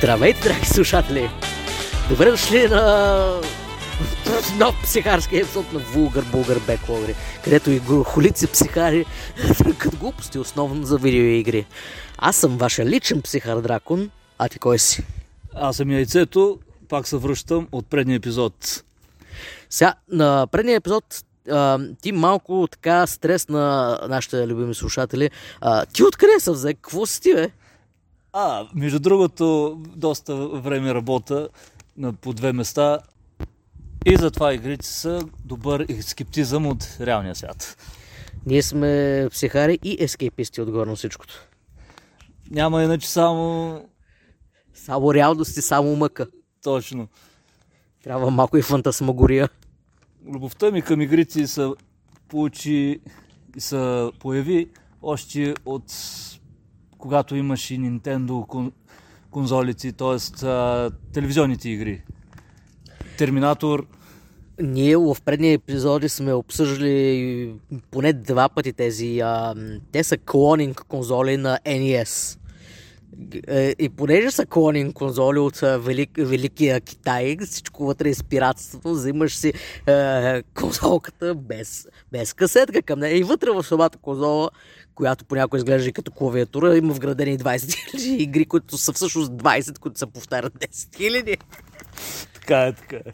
Здравейте, драги слушатели! Добре дошли на нов психарски епизод на Вулгар Булгар Беклогри, където и холици психари като глупости, основно за видеоигри. Аз съм ваша личен психар Дракон, а ти кой си? Аз съм яйцето, пак се връщам от предния епизод. Сега, на предния епизод а, ти малко така стрес на нашите любими слушатели. А, ти откъде се взе? Какво си ти, бе? А, между другото, доста време работа на по две места и затова игрите са добър скептизъм от реалния свят. Ние сме психари и ескейписти отгоре на всичкото. Няма иначе само... Само реалност и само мъка. Точно. Трябва малко и фантасмагория. Любовта ми към игрите се получи и се появи още от когато имаш и Nintendo кон, конзолици, т.е. телевизионните игри. Терминатор. Ние в предния епизоди сме обсъждали поне два пъти тези. А, те са клонинг конзоли на NES. Е, И понеже са клонинг конзоли от велик, Великия Китай, всичко вътре е с пиратството, взимаш си е, конзолката без, без касетка към нея. И вътре в самата конзола, която понякога изглежда и като клавиатура, има вградени 20 000 игри, които са всъщност 20, които се повтарят 10 000. Така е, така е.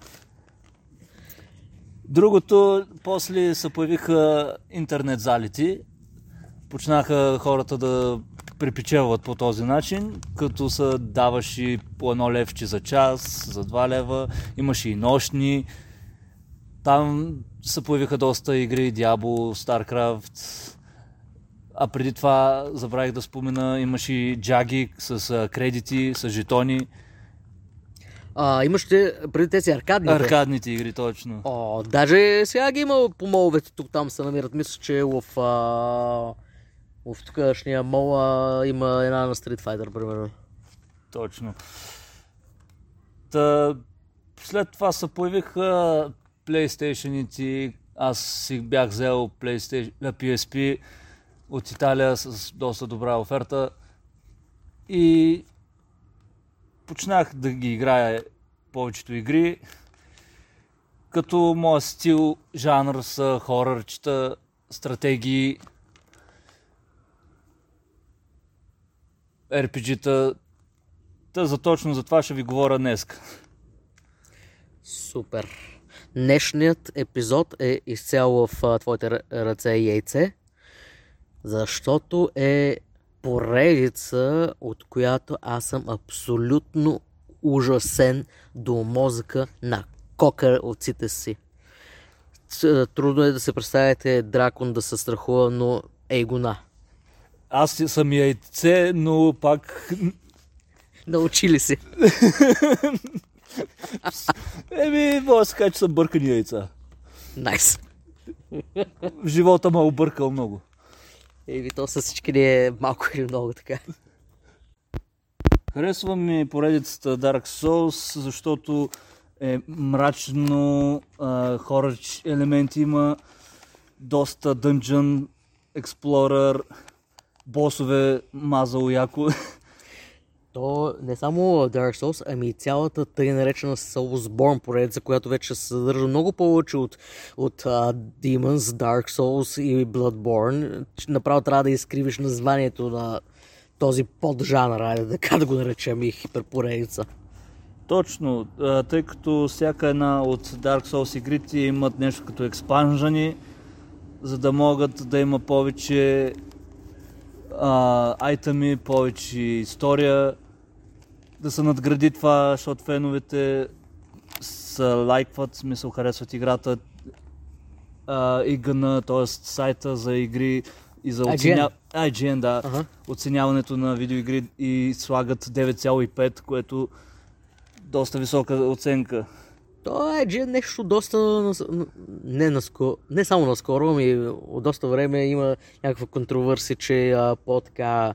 Другото, после се появиха интернет залити. Почнаха хората да припечелват по този начин, като се даваш и по едно левче за час, за два лева, имаше и нощни. Там се появиха доста игри, Diablo, StarCraft, а преди това забравих да спомена, имаше и джаги с а, кредити, с жетони. А, имаш те, преди тези аркадни. Аркадните игри, точно. О, даже сега ги има по моловете, тук там се намират. Мисля, че в, а, в тукашния мол а, има една на Street Fighter, примерно. Точно. Та, след това се появиха PlayStation-ите. Аз си бях взел PlayStation, PSP от Италия с доста добра оферта. И почнах да ги играя повечето игри. Като моят стил, жанр са хорърчета, стратегии, RPG-та. Та за точно за това ще ви говоря днес. Супер. Днешният епизод е изцяло в твоите ръ- ръце и яйце, защото е поредица, от която аз съм абсолютно ужасен до мозъка на кокър отците си. Ц- Трудно е да се представите дракон да се страхува, но ей гона. Аз съм яйце, но пак... Научили се. Еми, може да се каже, че съм бъркани яйца. Найс. В живота ме е объркал много. Еми, то с всички ни е малко или много така. Харесва ми поредицата Dark Souls, защото е мрачно, хора елементи има, доста Dungeon Explorer, босове мазало яко. То не само Dark Souls, ами цялата тъй наречена Soulsborne поредица, която вече се съдържа много повече от, от uh, Demons, Dark Souls и Bloodborne. Направо трябва да изкривиш названието на този поджанър, айде така да го наречем и хиперпоредица. Точно, тъй като всяка една от Dark Souls игрите имат нещо като експанжани, за да могат да има повече а, айтеми, повече история, да се надгради това, защото феновете се лайкват, смисъл харесват играта, а, IGN, т.е. сайта за игри и за IGN. оценя... IGN, да, Ага. оценяването на видеоигри и слагат 9,5, което доста висока оценка. То е че нещо доста... Не, наскоро, не само наскоро, ами от доста време има някаква контроверсия, че а, по-така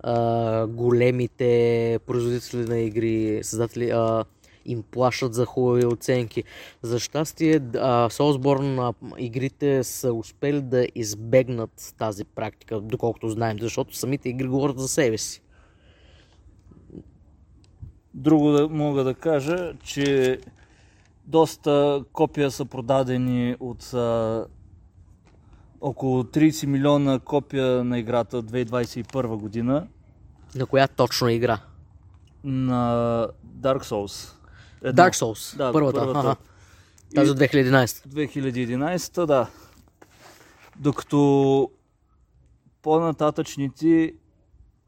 а, големите производители на игри, създатели, а, им плащат за хубави оценки. За щастие, а, Soulsborne а, игрите са успели да избегнат тази практика, доколкото знаем, защото самите игри говорят за себе си. Друго да мога да кажа, че доста копия са продадени от а, около 30 милиона копия на играта 2021 година На коя точно игра? на Dark Souls. Едно. Dark Souls, Да, първата. първата. Ага. Тази от 2011. 2011, да. Докато по-нататъчните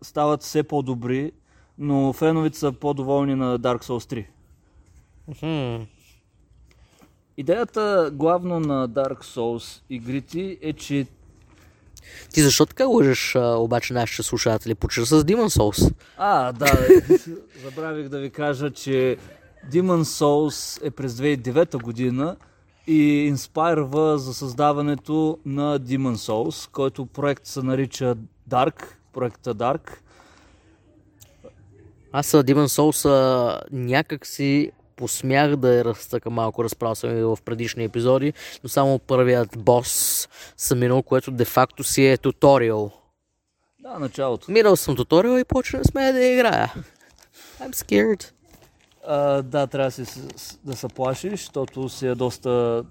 стават все по-добри, но феновете са по-доволни на Dark Souls 3. Мгм. Идеята главно на Dark Souls игрите е, че Ти защо така лъжеш а, обаче нашите слушатели? Почва с Demon Souls. А, да, забравих да ви кажа, че Demon Souls е през 2009 година и инспайрва за създаването на Demon Souls, който проект се нарича Dark, проекта Dark. Аз Demon Souls някак си посмях да я разтъка малко, разправил съм и в предишни епизоди, но само първият бос съм минал, което де-факто си е туториал. Да, началото. Минал съм туториал и не смея да играя. I'm scared. А, да, трябва да се, с- да се плашиш, защото си е доста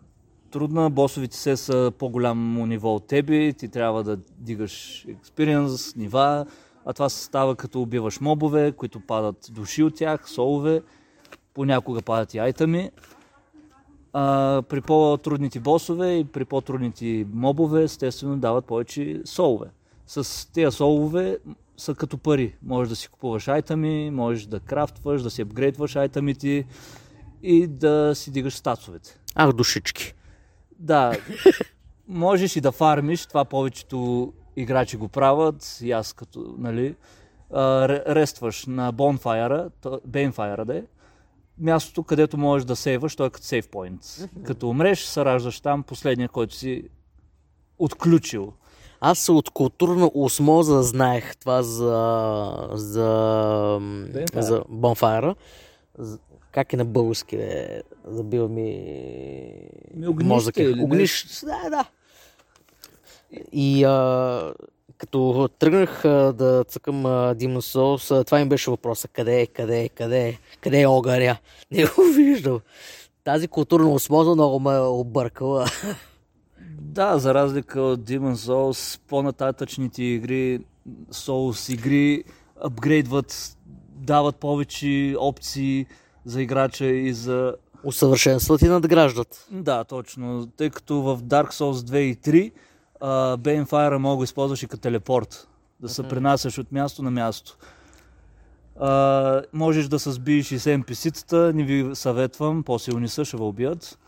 трудна. Босовите се са по-голямо ниво от тебе, ти трябва да дигаш експириенс, нива, а това се става като убиваш мобове, които падат души от тях, солове, понякога падат и айтами. А, при по-трудните босове и при по-трудните мобове, естествено, дават повече солове. С тези солове са като пари. Можеш да си купуваш айтами, можеш да крафтваш, да си апгрейдваш айтамите и да си дигаш стацовете. Ах, душички. Да, можеш и да фармиш, това повечето играчи го правят, и аз като, нали, рестваш на Bonfire, Bonfire да е, мястото, където можеш да сейваш, той е като сейв point. Като умреш, се раждаш там последния, който си отключил. Аз от културна осмоза знаех това за, за, Bonfire. за. З- Как е на български, бе? Забива ми... Ми, огнище мозъка. или Огнище, да, да. И а, като тръгнах да цъкам Demon Souls, а, това им беше въпроса. Къде е, къде е, къде е, къде е огаря? Не го виждам. Тази културна осмоза много ме е объркала. Да, за разлика от Demon's Souls, по-нататъчните игри, Souls игри, апгрейдват, дават повече опции за играча и за... Усъвършенстват и надграждат. Да, точно. Тъй като в Dark Souls 2 и 3 Banefire мога да използваш и като телепорт. Да се пренасяш от място на място. А, можеш да се сбиеш и с NPC-тата, не ви съветвам, по-силни са, ще ви убият.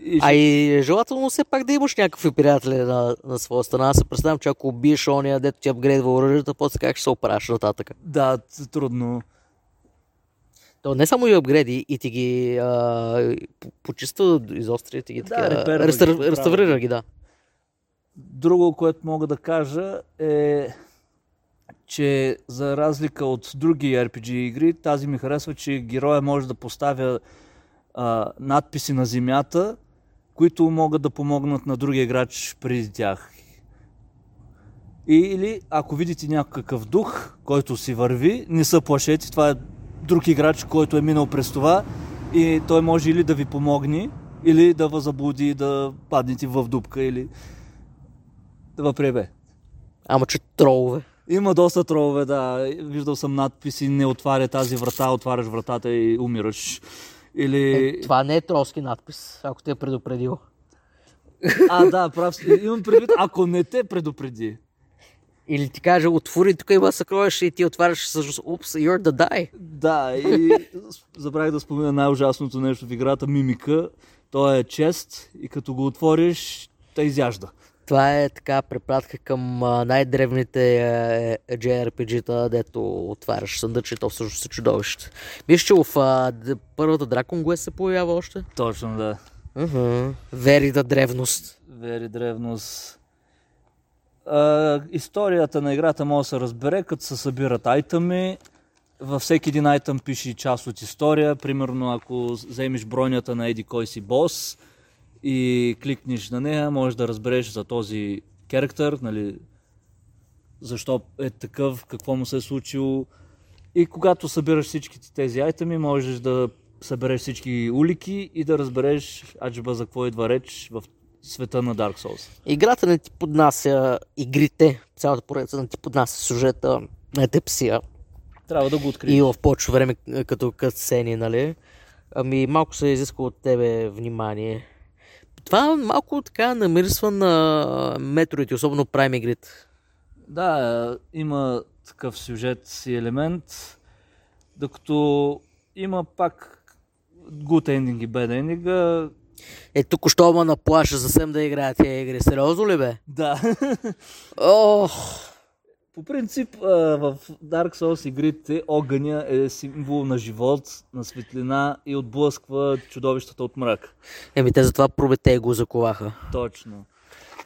И А и желателно все пак да имаш някакви приятели на, на своя страна. Аз се представям, че ако убиеш ония, дето ти апгрейдва оръжията, после как ще се оправяш нататък. Да, трудно. То не само и апгрейди, и ти ги а, по- почиства, изостри, ти ги Да, така, реставрира ги, да. Друго, което мога да кажа е, че за разлика от други RPG игри, тази ми харесва, че героя може да поставя а, надписи на земята, които могат да помогнат на другия играч преди тях. Или ако видите някакъв дух, който си върви, не се плашете, това е друг играч, който е минал през това и той може или да ви помогне, или да ви заблуди, да паднете в дупка, или да ви пребе. Ама че тролове. Има доста тролове, да. Виждал съм надписи, не отваря тази врата, отваряш вратата и умираш. Или... Е, това не е тролски надпис, ако те е предупредил. А, да, прав. Имам предвид, ако не те предупреди. Или ти каже, отвори, тук има съкровище и ти отваряш всъщност, упс, you're the die. Да, и забравих да спомена най-ужасното нещо в играта, мимика. То е чест и като го отвориш, те изяжда. Това е така препратка към най-древните е, е, JRPG-та, дето отваряш съндъче, то всъщност е чудовище. Мисля, че в а, първата Дракон Quest се появява още. Точно, да. Uh-huh. Верита древност. Вери древност. А, историята на играта може да се разбере, като се събират айтъми. Във всеки един айтъм пише част от история. Примерно, ако вземеш бронята на еди кой си бос и кликнеш на нея, можеш да разбереш за този керактер, нали, защо е такъв, какво му се е случило. И когато събираш всички тези айтеми, можеш да събереш всички улики и да разбереш аджиба за какво идва реч в света на Dark Souls. Играта не ти поднася игрите, цялата поредица не ти поднася сюжета на тепсия. Трябва да го откриеш. И в повече време е, като кътсцени, нали? Ами малко се изисква от тебе внимание. Това малко така намирисва на метроите, особено Prime игрите. Да, има такъв сюжет и елемент, докато има пак good ending и bad ending. Е, тук що ма наплаша съвсем да играя тия игри. Сериозно ли бе? Да. Ох, По принцип в Dark Souls игрите огъня е символ на живот, на светлина и отблъсква чудовищата от мрак. еми те затова Прометей го заковаха. Точно.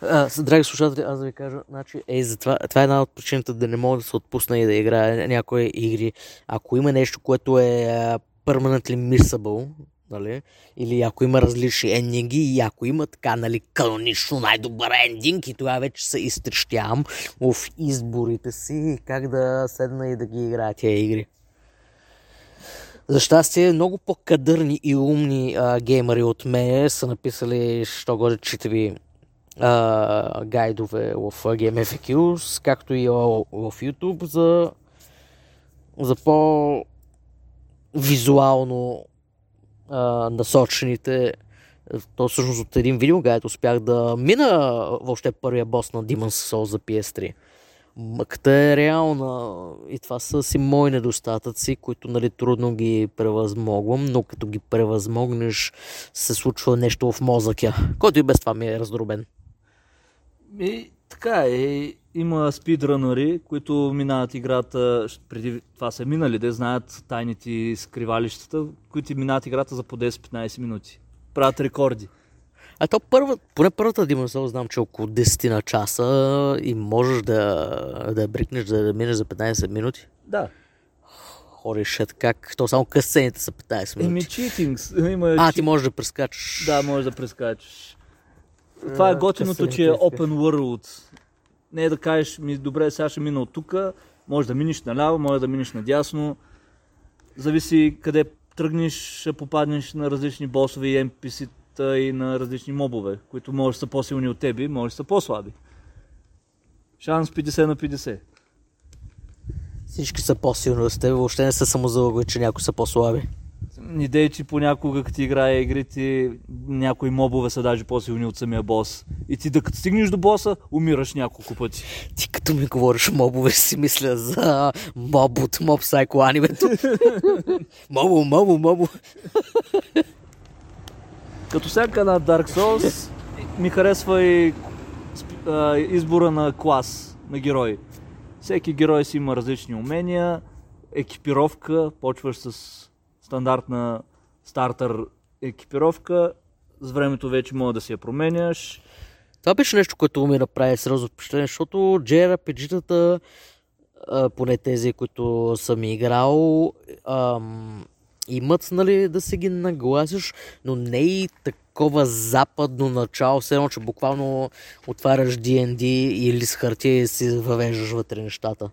А, драги слушатели, аз да ви кажа, значи, е, затова, това е една от причините да не мога да се отпусна и да играя някои игри. Ако има нещо, което е permanently missable, нали, или ако има различни ендинги и ако има така, нали, канонично най-добър ендинг и тогава вече се изтрещявам в изборите си как да седна и да ги играя тия игри. За щастие, много по-кадърни и умни а, геймери от мен са написали, що годе читави а, гайдове в а, GameFAQs, както и в YouTube за, за по-визуално насочените. То всъщност от един видеогайд успях да мина въобще първия бос на Demon's Souls за PS3. Мъкта е реална и това са си мои недостатъци, които нали, трудно ги превъзмогвам, но като ги превъзмогнеш се случва нещо в мозъка, който и без това ми е раздробен. И така е, има спидранъри, които минават играта, преди това са минали, да знаят тайните скривалищата, които минават играта за по 10-15 минути. Правят рекорди. А то първа, поне първата Demon's Souls знам, че е около 10 на часа и можеш да, да брикнеш, да я минеш за 15 минути. Да. Хори шет, как? То само късцените са 15 минути. Еми читинг. Има а, ти можеш да прескачаш. Да, можеш да прескачаш. Това е А, готиното, че е open world. Не е да кажеш, ми, добре, сега ще мина от тук, може да минеш наляво, може да минеш надясно. Зависи къде тръгнеш, ще попаднеш на различни босове и NPC-та и на различни мобове, които може да са по-силни от тебе, може да са по-слаби. Шанс 50 на 50. Всички са по-силни от теб, въобще не са само залъгали, че някои са по-слаби. Идея, че понякога, като ти играе игрите, някои мобове са даже по-силни от самия бос. И ти, докато стигнеш до боса, умираш няколко пъти. Ти като ми говориш мобове, си мисля за моб от Mob Psycho анимето. мобо, мобо, мобо. Като всяка една Dark Souls, ми харесва и а, избора на клас, на герой. Всеки герой си има различни умения, екипировка, почваш с стандартна стартър екипировка, с времето вече може да си я променяш. Това беше нещо, което ми направи сериозно впечатление, защото JRPG-тата, поне тези, които съм играл, ам, имат, нали, да си ги нагласиш, но не и такова западно начало, все едно, че буквално отваряш D&D или с хартия и си въвеждаш вътре нещата.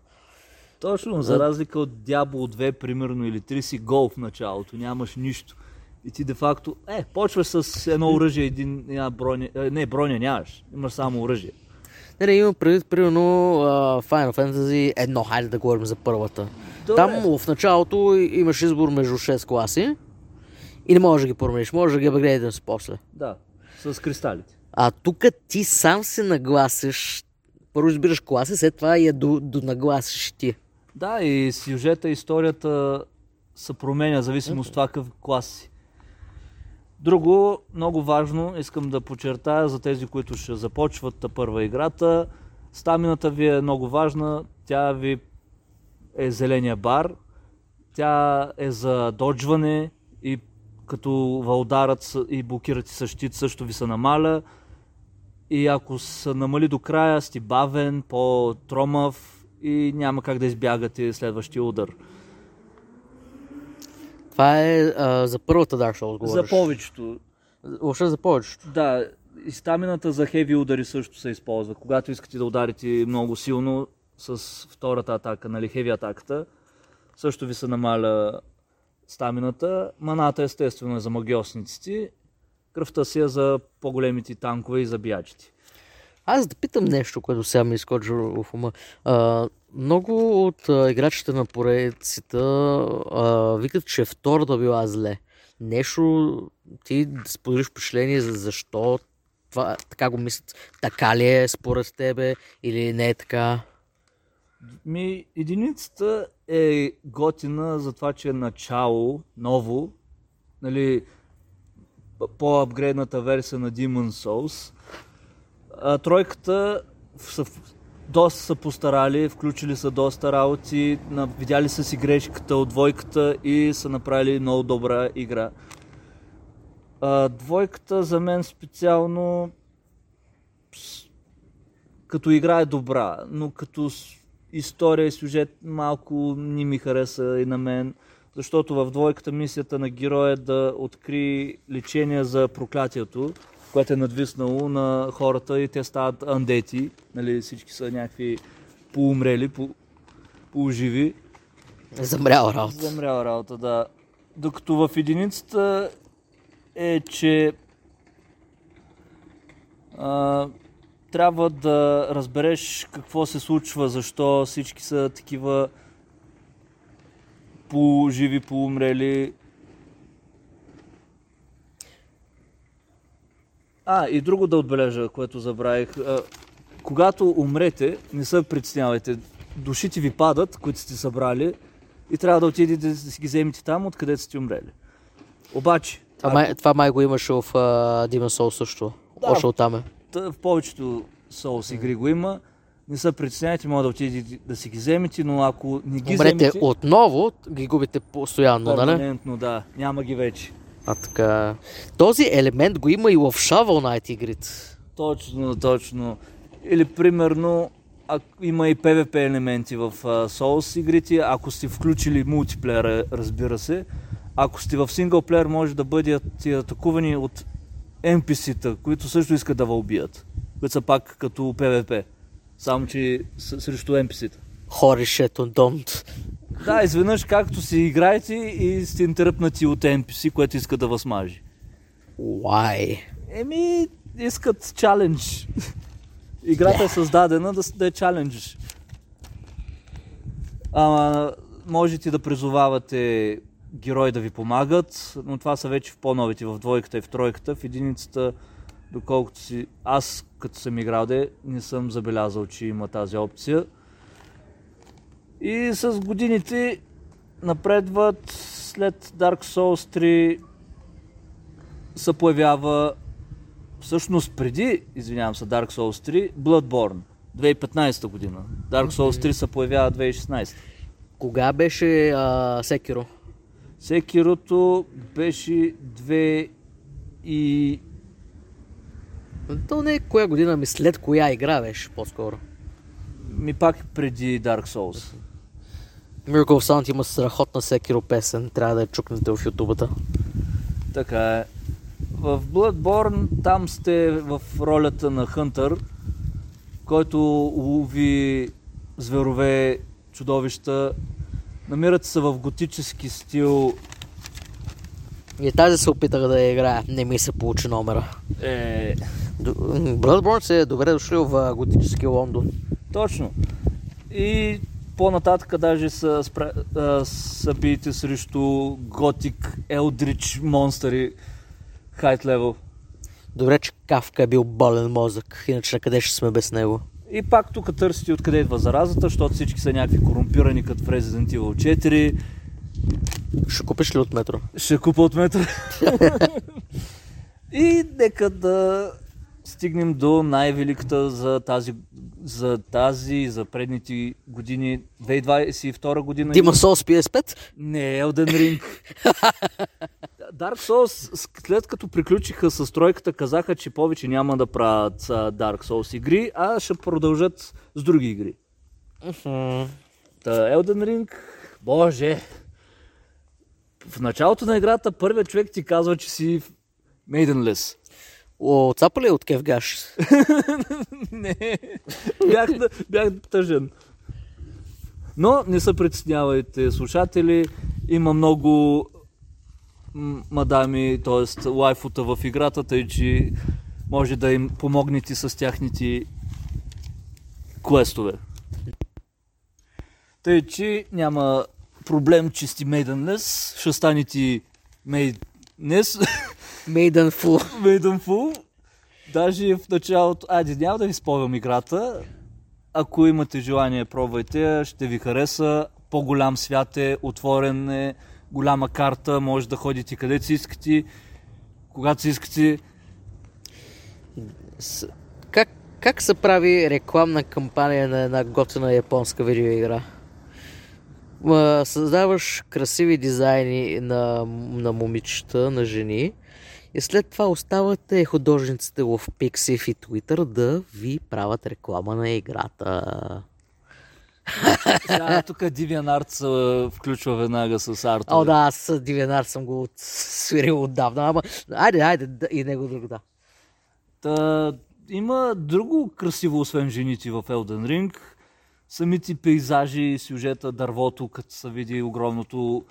Точно, за разлика от Diablo 2, примерно, или 3 си гол в началото, нямаш нищо. И ти де-факто, е, почваш с едно оръжие, един, една броня, е, не, броня нямаш, имаш само оръжие. Не, не, имам предвид, примерно, Final Fantasy едно, хайде да говорим за първата. Добре. Там в началото имаш избор между 6 класи и не можеш да ги промениш, можеш да ги апгрейднеш после. Да, с кристалите. А тук ти сам се нагласиш, първо избираш класи, след това я до, до нагласиш ти. Да, и сюжета, историята се променя, в зависимост от това какъв клас си. Друго, много важно, искам да подчертая за тези, които ще започват първа играта. Стамината ви е много важна, тя ви е зеления бар, тя е за доджване и като вълдарат и блокират и с щит също ви се намаля. И ако се намали до края, сте бавен, по-тромав и няма как да избягате следващия удар. Това е а, за първата Dark Souls, говориш. За повечето. Въобще за повечето. Да, и стамината за хеви удари също се използва. Когато искате да ударите много силно с втората атака, нали, хеви атаката, също ви се намаля стамината. Маната естествено е за магиосниците. Кръвта си е за по-големите танкове и за биячите. Аз да питам нещо, което сега ми изкочи в ума. А, много от а, играчите на поредиците а, викат, че втората била зле. Нещо ти да споделиш впечатление за защо това, така го мислят. Така ли е според тебе или не е така? Ми, единицата е готина за това, че е начало, ново, нали, по-апгрейдната версия на Demon Souls. А, тройката са, доста са постарали, включили са доста работи, видяли са си грешката от двойката и са направили много добра игра. А, двойката за мен специално като игра е добра, но като история и сюжет малко не ми хареса и на мен, защото в двойката мисията на героя е да откри лечение за проклятието, което е надвиснало на хората и те стават андети, нали, всички са някакви полумрели, по, полуживи. Замрял работа. Замряла работа, да. Докато в единицата е, че а, трябва да разбереш какво се случва, защо всички са такива полуживи, полумрели. А, и друго да отбележа, което забравих. Когато умрете, не се притеснявайте. Душите ви падат, които сте събрали, и трябва да отидете да си ги вземете там, откъдето сте умрели. Обаче, Това, май, това май го имаше в uh, Demon Souls също. Да. Още оттам е. В повечето Souls игри го има. Не се притеснявайте, може да отидете да си ги вземете, но ако не ги Умрете вземете... отново, ги губите постоянно, нали? перманентно, да. Няма ги вече. А така. Този елемент го има и в Shovel Knight игрите. Точно, точно. Или примерно, а, има и PvP елементи в а, Souls игрите, ако сте включили мултиплеера, разбира се. Ако сте в синглплеер, може да бъдат и атакувани от NPC-та, които също искат да ви убият. Които са пак като PvP. Само, че срещу NPC-та. Holy shit, don't. Да, изведнъж както си играете и сте интеръпнати от NPC, което иска да възмажи. Why? Еми, искат чалендж. Играта е създадена да, да е чалендж. Ама, можете да призовавате герои да ви помагат, но това са вече в по-новите, в двойката и в тройката. В единицата, доколкото си... Аз, като съм играл, де, не съм забелязал, че има тази опция. И с годините напредват след Dark Souls 3 се появява всъщност преди, извинявам се, Dark Souls 3, Bloodborne, 2015 година. Dark Souls 3 се появява 2016. Кога беше а, Секиро? Секирото беше 2 и... То не е коя година ми след коя игра беше по-скоро. ми пак преди Dark Souls. Miracle Sound има страхотна Секиро песен, трябва да я чукнете в ютубата. Така е. В Bloodborne там сте в ролята на Хънтър, който лови зверове, чудовища. Намирате се в готически стил. И тази се опитах да я играя, не ми се получи номера. Е, Bloodborne се е добре дошли в готически Лондон. точно. И по-нататък даже са, спра... а, са биете срещу готик, елдрич монстъри, хайт левел. Добре, че Кавка е бил болен мозък, иначе на къде ще сме без него. И пак тук търсите откъде идва заразата, защото всички са някакви корумпирани като в Resident Evil 4. Ще купиш ли от метро? Ще купа от метро. и нека да стигнем до най-великата за тази, за тази и за предните години, 2022 година. Дима Souls PS5? Не, Elden Ring. Dark Souls, след като приключиха с тройката, казаха, че повече няма да правят Dark Souls игри, а ще продължат с други игри. Та, Elden Ring, боже! В началото на играта първият човек ти казва, че си Maidenless. О, цапа ли е от Кевгаш? Не, бях, бях тъжен. Но не се притеснявайте, слушатели. Има много мадами, т.е. лайфута в играта, тъй че може да им помогнете с тяхните квестове. Тъй, че няма проблем, че сте maidenless, ще станете maidenless, Maiden Full. maidenful. Даже в началото, айде няма да ви спомням играта, ако имате желание, пробвайте, ще ви хареса. По-голям свят е, отворен е, голяма карта, може да ходите където си искате, когато си искате. С- Как, как се прави рекламна кампания на една готина японска видеоигра? Създаваш красиви дизайни на, на момичета, на жени и след това оставате художниците в Pixiv и Twitter да ви правят реклама на играта. Сега тук Арт се включва веднага с арта. О, да, аз Дивенар съм го свирил отдавна, ама айде, айде, да, и него друго, да. Та, има друго красиво, освен жените в Elden Ring. Самите пейзажи, сюжета, дървото, като се види огромното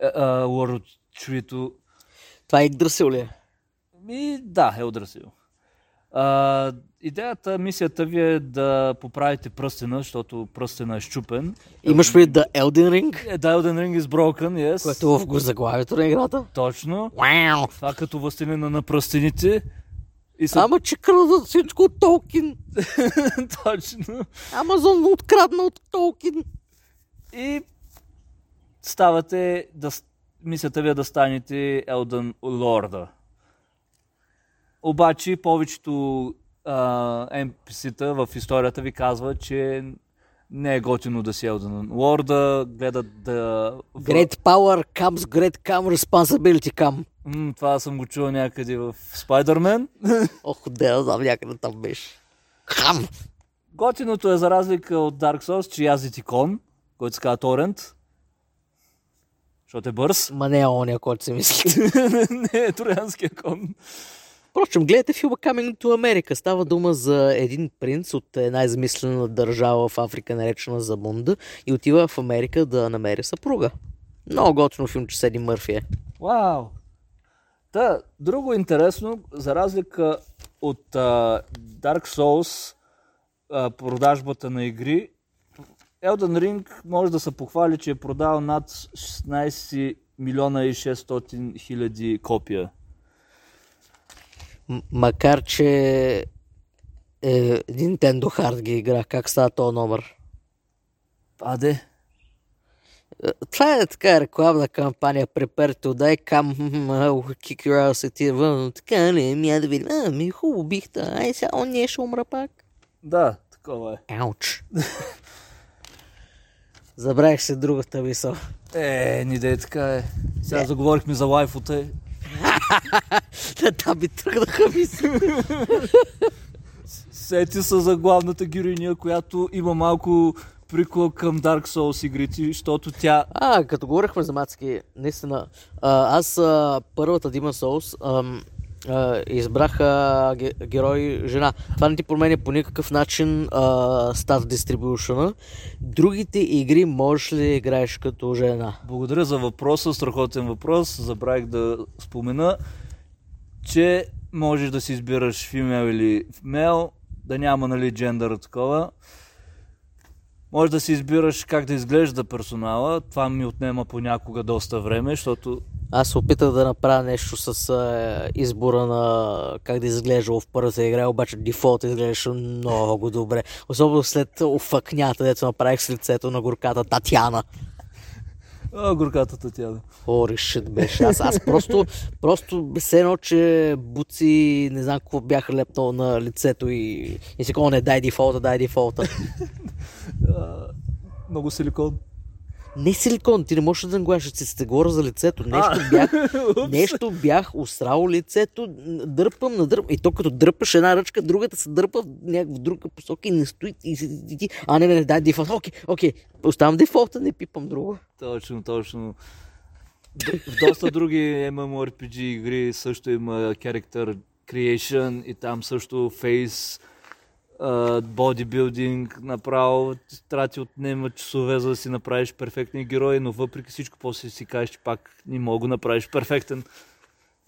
е, е, World Tree-то. Това е Игдрасил ли е? И да, е отрасил. А, идеята, мисията ви е да поправите пръстена, защото пръстена е щупен. Имаш ли The Elden Ring, Е, да, Elden Ring is broken, yes. което е в го заглавието на играта? Точно. Вау! Това като властелина на пръстените. И са... Ама че крадат всичко от Толкин. Точно. Амазон открадна от Толкин. И ставате, да, мисията ви е да станете Елден Лорда. Обаче повечето а, NPC-та в историята ви казват, че не е готино да си Елден Лорда, гледат да... Great power comes great come responsibility come. М, това съм го чул някъде в Spider-Man. Ох, да, знам, някъде там беше. Хам! Готиното е за разлика от Dark Souls, че язите кон, който се казва Торент. Защото е бърз. Ма не е оня, който си мисли. не е троянския кон. Впрочем, гледайте филма Coming to America. Става дума за един принц от една измислена държава в Африка, наречена Замунда, и отива в Америка да намери съпруга. Много готино филм, че седи Мърфи е. Вау! Та, друго интересно, за разлика от а, Dark Souls, а, продажбата на игри, Elden Ring може да се похвали, че е продал над 16 милиона и 600 хиляди копия. М- макар, че е, Nintendo Hard ги игра. Как става този номер? Аде, Е, Това е така рекламна кампания. Die, come, I'll kick your ass ти вън. Така не, ми я да видим. А, ми хубаво бихта. Ай, сега он не ще умра пак. да, такова е. Ауч. Забравих се другата мисъл. Е, ни да е така е. Сега заговорихме за лайфота. Та би тръгнаха мисъл. Сети са за главната героиня, която има малко прикол към Dark Souls игрите, защото тя А, като говорихме за мацки, наистина, аз първата Demon Souls а, избрах а, ге, герой жена. Това не ти променя по никакъв начин а, стат дистрибушена. Другите игри можеш ли да играеш като жена? Благодаря за въпроса, страхотен въпрос. Забравих да спомена, че можеш да си избираш фимейл или мейл, да няма нали джендър такова. Може да си избираш как да изглежда персонала. Това ми отнема понякога доста време, защото Аз се опитах да направя нещо с а, избора на как да изглежда в първата игра, обаче дефолт изглеждаше много добре. Особено след офъкнята, дето направих с лицето на горката Татяна. А, горката Татяна. О, решит беше. Аз, аз просто, просто се едно, че буци, не знам какво бяха лепнал на лицето и, и си не, дай дефолта, дай дефолта. А, много силикон. Не силикон, ти не можеш да наглаш циците, говоря за лицето. Нещо бях, нещо бях усрал лицето, дърпам, надърпам. И то като дърпаш една ръчка, другата се дърпа в някаква друга посока и не стои. И, и, и, а, не, не, не, дай дефолт. Окей, окей. Оставам дефолта, не пипам друго. Точно, точно. В доста други MMORPG игри също има character creation и там също face бодибилдинг, направо трати отнема часове, за да си направиш перфектни герои, но въпреки всичко после си кажеш, че пак не мога да направиш перфектен,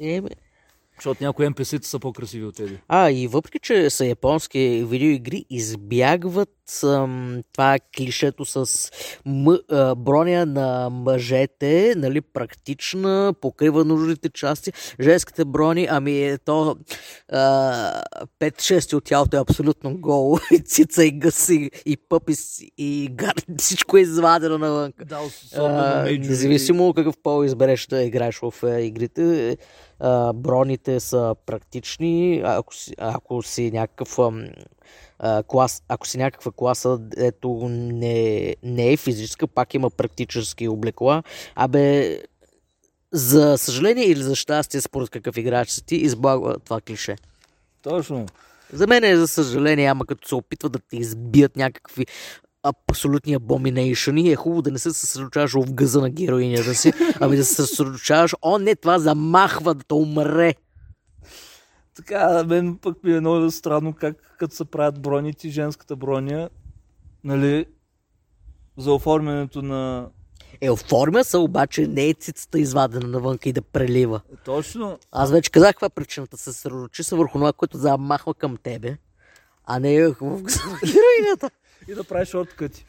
Еми, защото някои NPC-та са по-красиви от тези. А, и въпреки, че са японски видеоигри, избягват ам, това клишето с м- а, броня на мъжете, нали, практична, покрива нужните части. Женските брони, ами е то а, 5-6 от тялото е абсолютно голо. И цица, и гъси, и пъпис, и гард, всичко е извадено навънка. Да, А, независимо какъв пол избереш да играеш в е, игрите, а, броните са практични. Ако си, ако си някакъв а, клас, ако си някаква класа, ето не, не е физическа, пак има практически облекла. Абе, за съжаление или за щастие, според какъв играч си ти, избягва това клише. Точно. За мен е за съжаление, ама като се опитват да те избият някакви абсолютни абоминейшъни, е хубаво да не се съсредоточаваш в гъза на героинята си, ами да се съсредоточаваш, о не, това замахва да умре. Така, мен пък ми е много странно как като се правят броните, женската броня, нали, за оформянето на... Е, оформя се, обаче не е цицата извадена навънка и да прелива. Е, Точно. Аз вече казах каква е причината. Се съсредоточи се върху това, което замахва към тебе, а не в гъза на героинята. И да правиш шорткъти.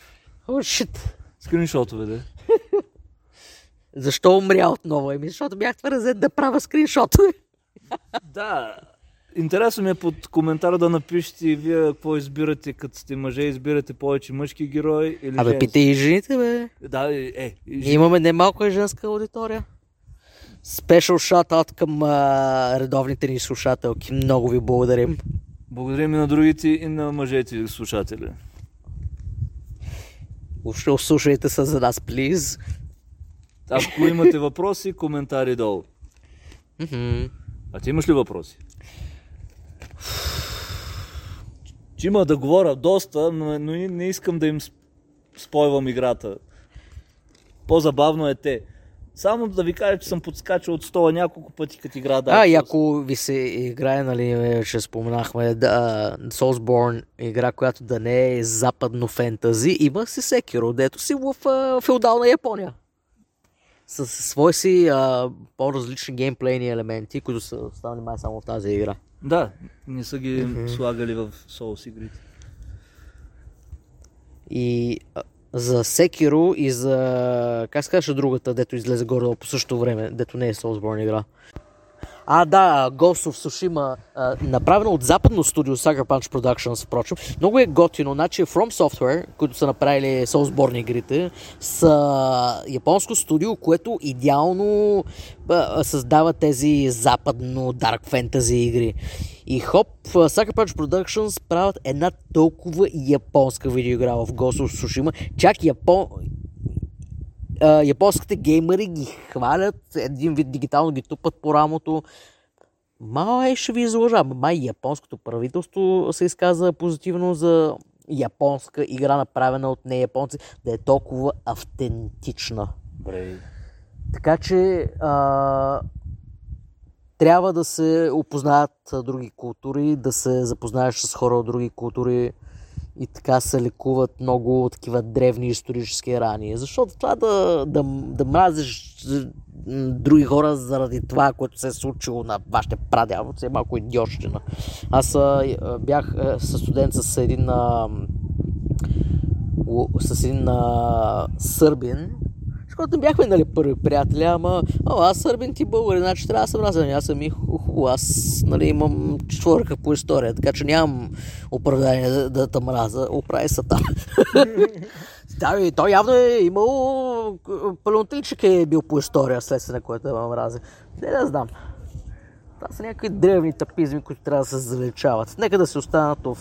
О, шит. Скриншотове, да. Защо умря отново? Еми, защото бях твърден да правя скриншотове. Да. Интересно ми е под коментар да напишете и вие какво избирате, като сте мъже, избирате повече мъжки герои или Абе, питай и жените, бе. Да, е, е. и жен- имаме немалко и женска аудитория. Спешъл шатаут към а, редовните ни слушателки. Много ви благодарим. Благодарим и на другите и на мъжете слушатели. Слушайте се за нас, плиз. Ако имате въпроси, коментари долу. Мгм. А ти имаш ли въпроси? Че има да говоря доста, но, но не искам да им сп- спойвам играта. По-забавно е те. Само да ви кажа, че съм подскачал от стола няколко пъти като игра. А, и ако ви се играе, нали, вече споменахме, да, Soulsborne игра, която да не е западно фентази, има си Sekiro, дето си в а, феодална Япония. С свои си а, по-различни геймплейни елементи, които са останали май само в тази игра. Да, не са ги слагали в Souls игрите. И за Sekiro и за... Как се казваше другата, дето излезе горе по същото време, дето не е Soulsborne игра? А, да, Ghost of Tsushima, а, направено от западно студио Sucker Punch Productions, впрочем. Много е готино, значи From Software, които са направили Soulsborne игрите, са японско студио, което идеално а, създава тези западно Dark Fantasy игри. И хоп, Sucker Punch Productions правят една толкова японска видеоигра в Ghost of Tsushima, чак Япон... а, японските геймери ги хвалят, един вид дигитално ги тупат по рамото. Май ще ви излъжа, май японското правителство се изказа позитивно за японска игра, направена от не японци, да е толкова автентична. Добре. Така че а, трябва да се опознаят други култури, да се запознаеш с хора от други култури и така се лекуват много такива древни исторически рани. Защото това да, да, да мразиш м, други хора заради това, което се е случило на вашите прадядовци е малко идиотщина. Аз а, бях със студент с един а, с един а, сърбин, защото не бяхме нали, първи приятели, ама о, аз сърбин ти българин, значи трябва да съм разен. Аз съм и хубаво, аз нали, имам четворка по история, така че нямам оправдание да, да те мраза. Оправи се там. да, бе, той явно е имал палеонтичък е бил по история, следствие на което ме мрази. Не да знам. Това са някакви древни тапизми, които трябва да се заличават. Нека да се останат в,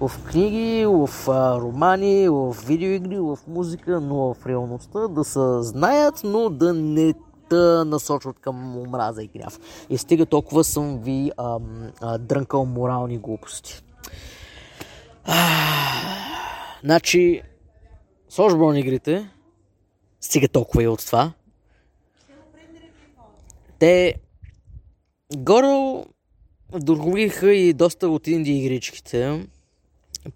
в книги, в а, романи, в видеоигри, в музика, но в реалността да се знаят, но да не да насочват към омраза и гняв. И стига толкова съм ви ам, а, дрънкал морални глупости. Значи, Soulsborne игрите, стига толкова и от това. Те горе вдохновиха и доста от инди игричките.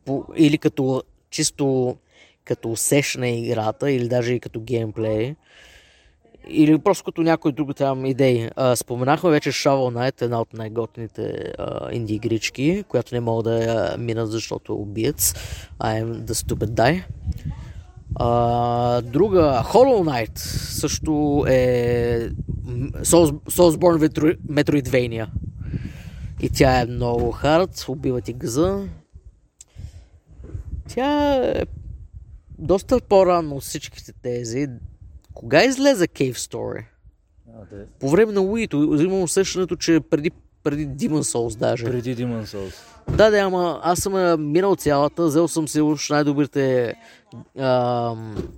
по, или като чисто като усещане играта, или даже и като геймплей, или просто като някой друг там идеи. А, споменахме вече Shovel Knight, една от най-готните инди игрички, която не мога да я мина, защото е убиец. I am the stupid die. А, друга, Hollow Knight, също е Soulsborne Metroidvania. И тя е много хард, убива ти гъза. Тя е доста по-рано от всичките тези. Кога излезе Cave Story? А. По време на Wii, имам усещането, че преди, преди Demon Souls даже. Преди Demon Souls. Да, да, ама аз съм я минал цялата, взел съм си уж най-добрите ам,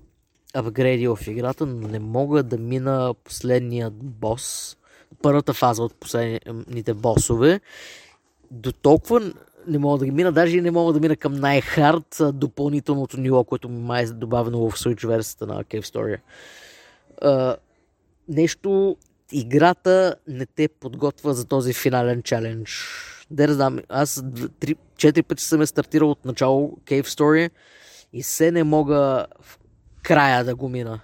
апгрейди в играта, но не мога да мина последният бос, първата фаза от последните босове. До толкова не мога да ги мина, даже и не мога да мина към най-хард допълнителното ниво, което ми май е добавено в Switch версията на Cave Story. А, нещо, играта не те подготвя за този финален чалендж. Да, знам, аз 3-4 пъти съм е стартирал от начало Cave Story и се не мога в края да го мина.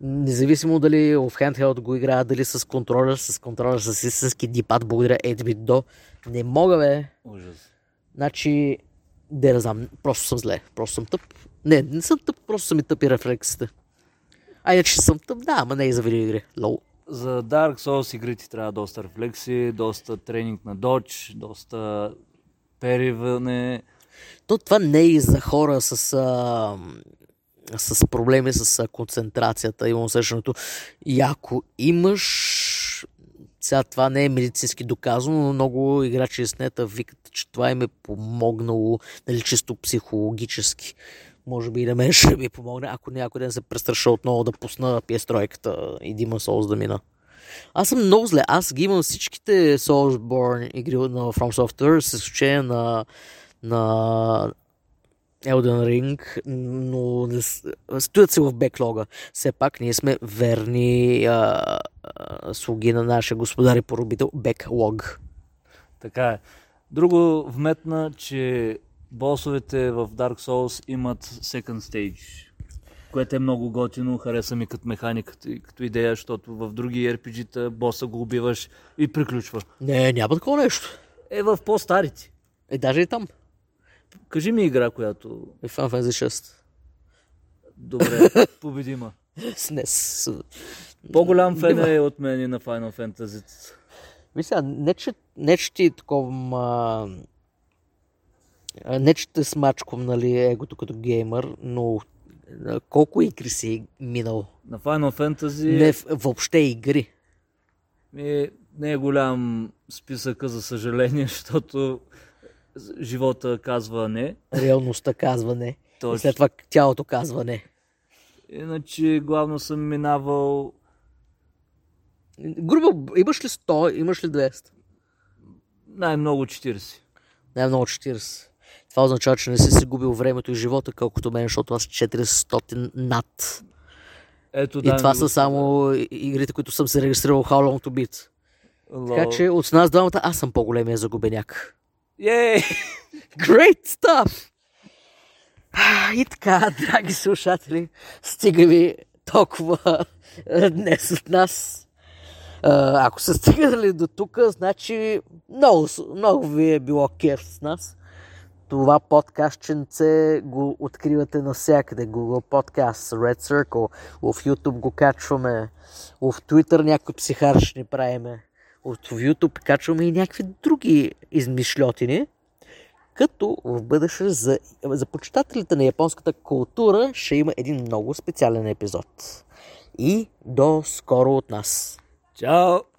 Независимо дали в handheld го играя, дали с контролер, с контролер, с истински дипад, благодаря 8-bit до. Не мога, бе. Ужас. Значи, да знам, просто съм зле, просто съм тъп. Не, не съм тъп, просто са ми тъпи рефлексите. А иначе съм тъп, да, ама не и за видеоигри. Лоу. За Dark Souls игри ти трябва доста рефлекси, доста тренинг на додж, доста периване. То това не е и за хора с, а, с проблеми с а, концентрацията, имам усещането. И ако имаш сега това не е медицински доказано, но много играчи с нета викат, че това им е помогнало, нали, чисто психологически. Може би и на мен ще ми помогне, ако някой ден се престраша отново да пусна PS3 и Demon Souls да мина. Аз съм много зле. Аз ги имам всичките Soulsborne игри на From Software, с изключение на, на Elden Ring, но стоят се в беклога. Все пак ние сме верни а, а, слуги на нашия господар и поробител беклог. Така е. Друго вметна, че босовете в Dark Souls имат second stage, което е много готино, хареса ми като механиката и като идея, защото в други RPG-та боса го убиваш и приключва. Не, няма такова нещо. Е в по-старите. Е, даже и там. Кажи ми игра, която... Е Final Fantasy 6. Добре, победима. С NES. По-голям фен е от мен и на Final Fantasy. Мисля, не че, не че ти е такова... Не че те смачкам, нали, егото като геймър, но колко игри си минал? На Final Fantasy... Не, въобще игри. Ми, не е голям списъка, за съжаление, защото живота казва не. Реалността казва не. Точно. И след това тялото казва не. Иначе главно съм минавал... Грубо, имаш ли 100, имаш ли 200? Най-много 40. Най-много 40. Това означава, че не си си губил времето и живота, колкото мен, защото аз 400 над. Ето, И дай това са го. само игрите, които съм се регистрирал How Long to Beat. Лол. Така че от нас двамата аз съм по-големия загубеняк. Ей! Great stuff! И така, драги слушатели, стига ви толкова днес от нас. Ако са стигнали до тук, значи много, много ви е било кеф с нас. Това подкастченце го откривате навсякъде. Google Podcast, Red Circle, в YouTube го качваме, в Twitter някои психар ще ни правиме, в YouTube качваме и някакви други измишлетини. Като в бъдеще за, за почитателите на японската култура ще има един много специален епизод. И до скоро от нас. Чао!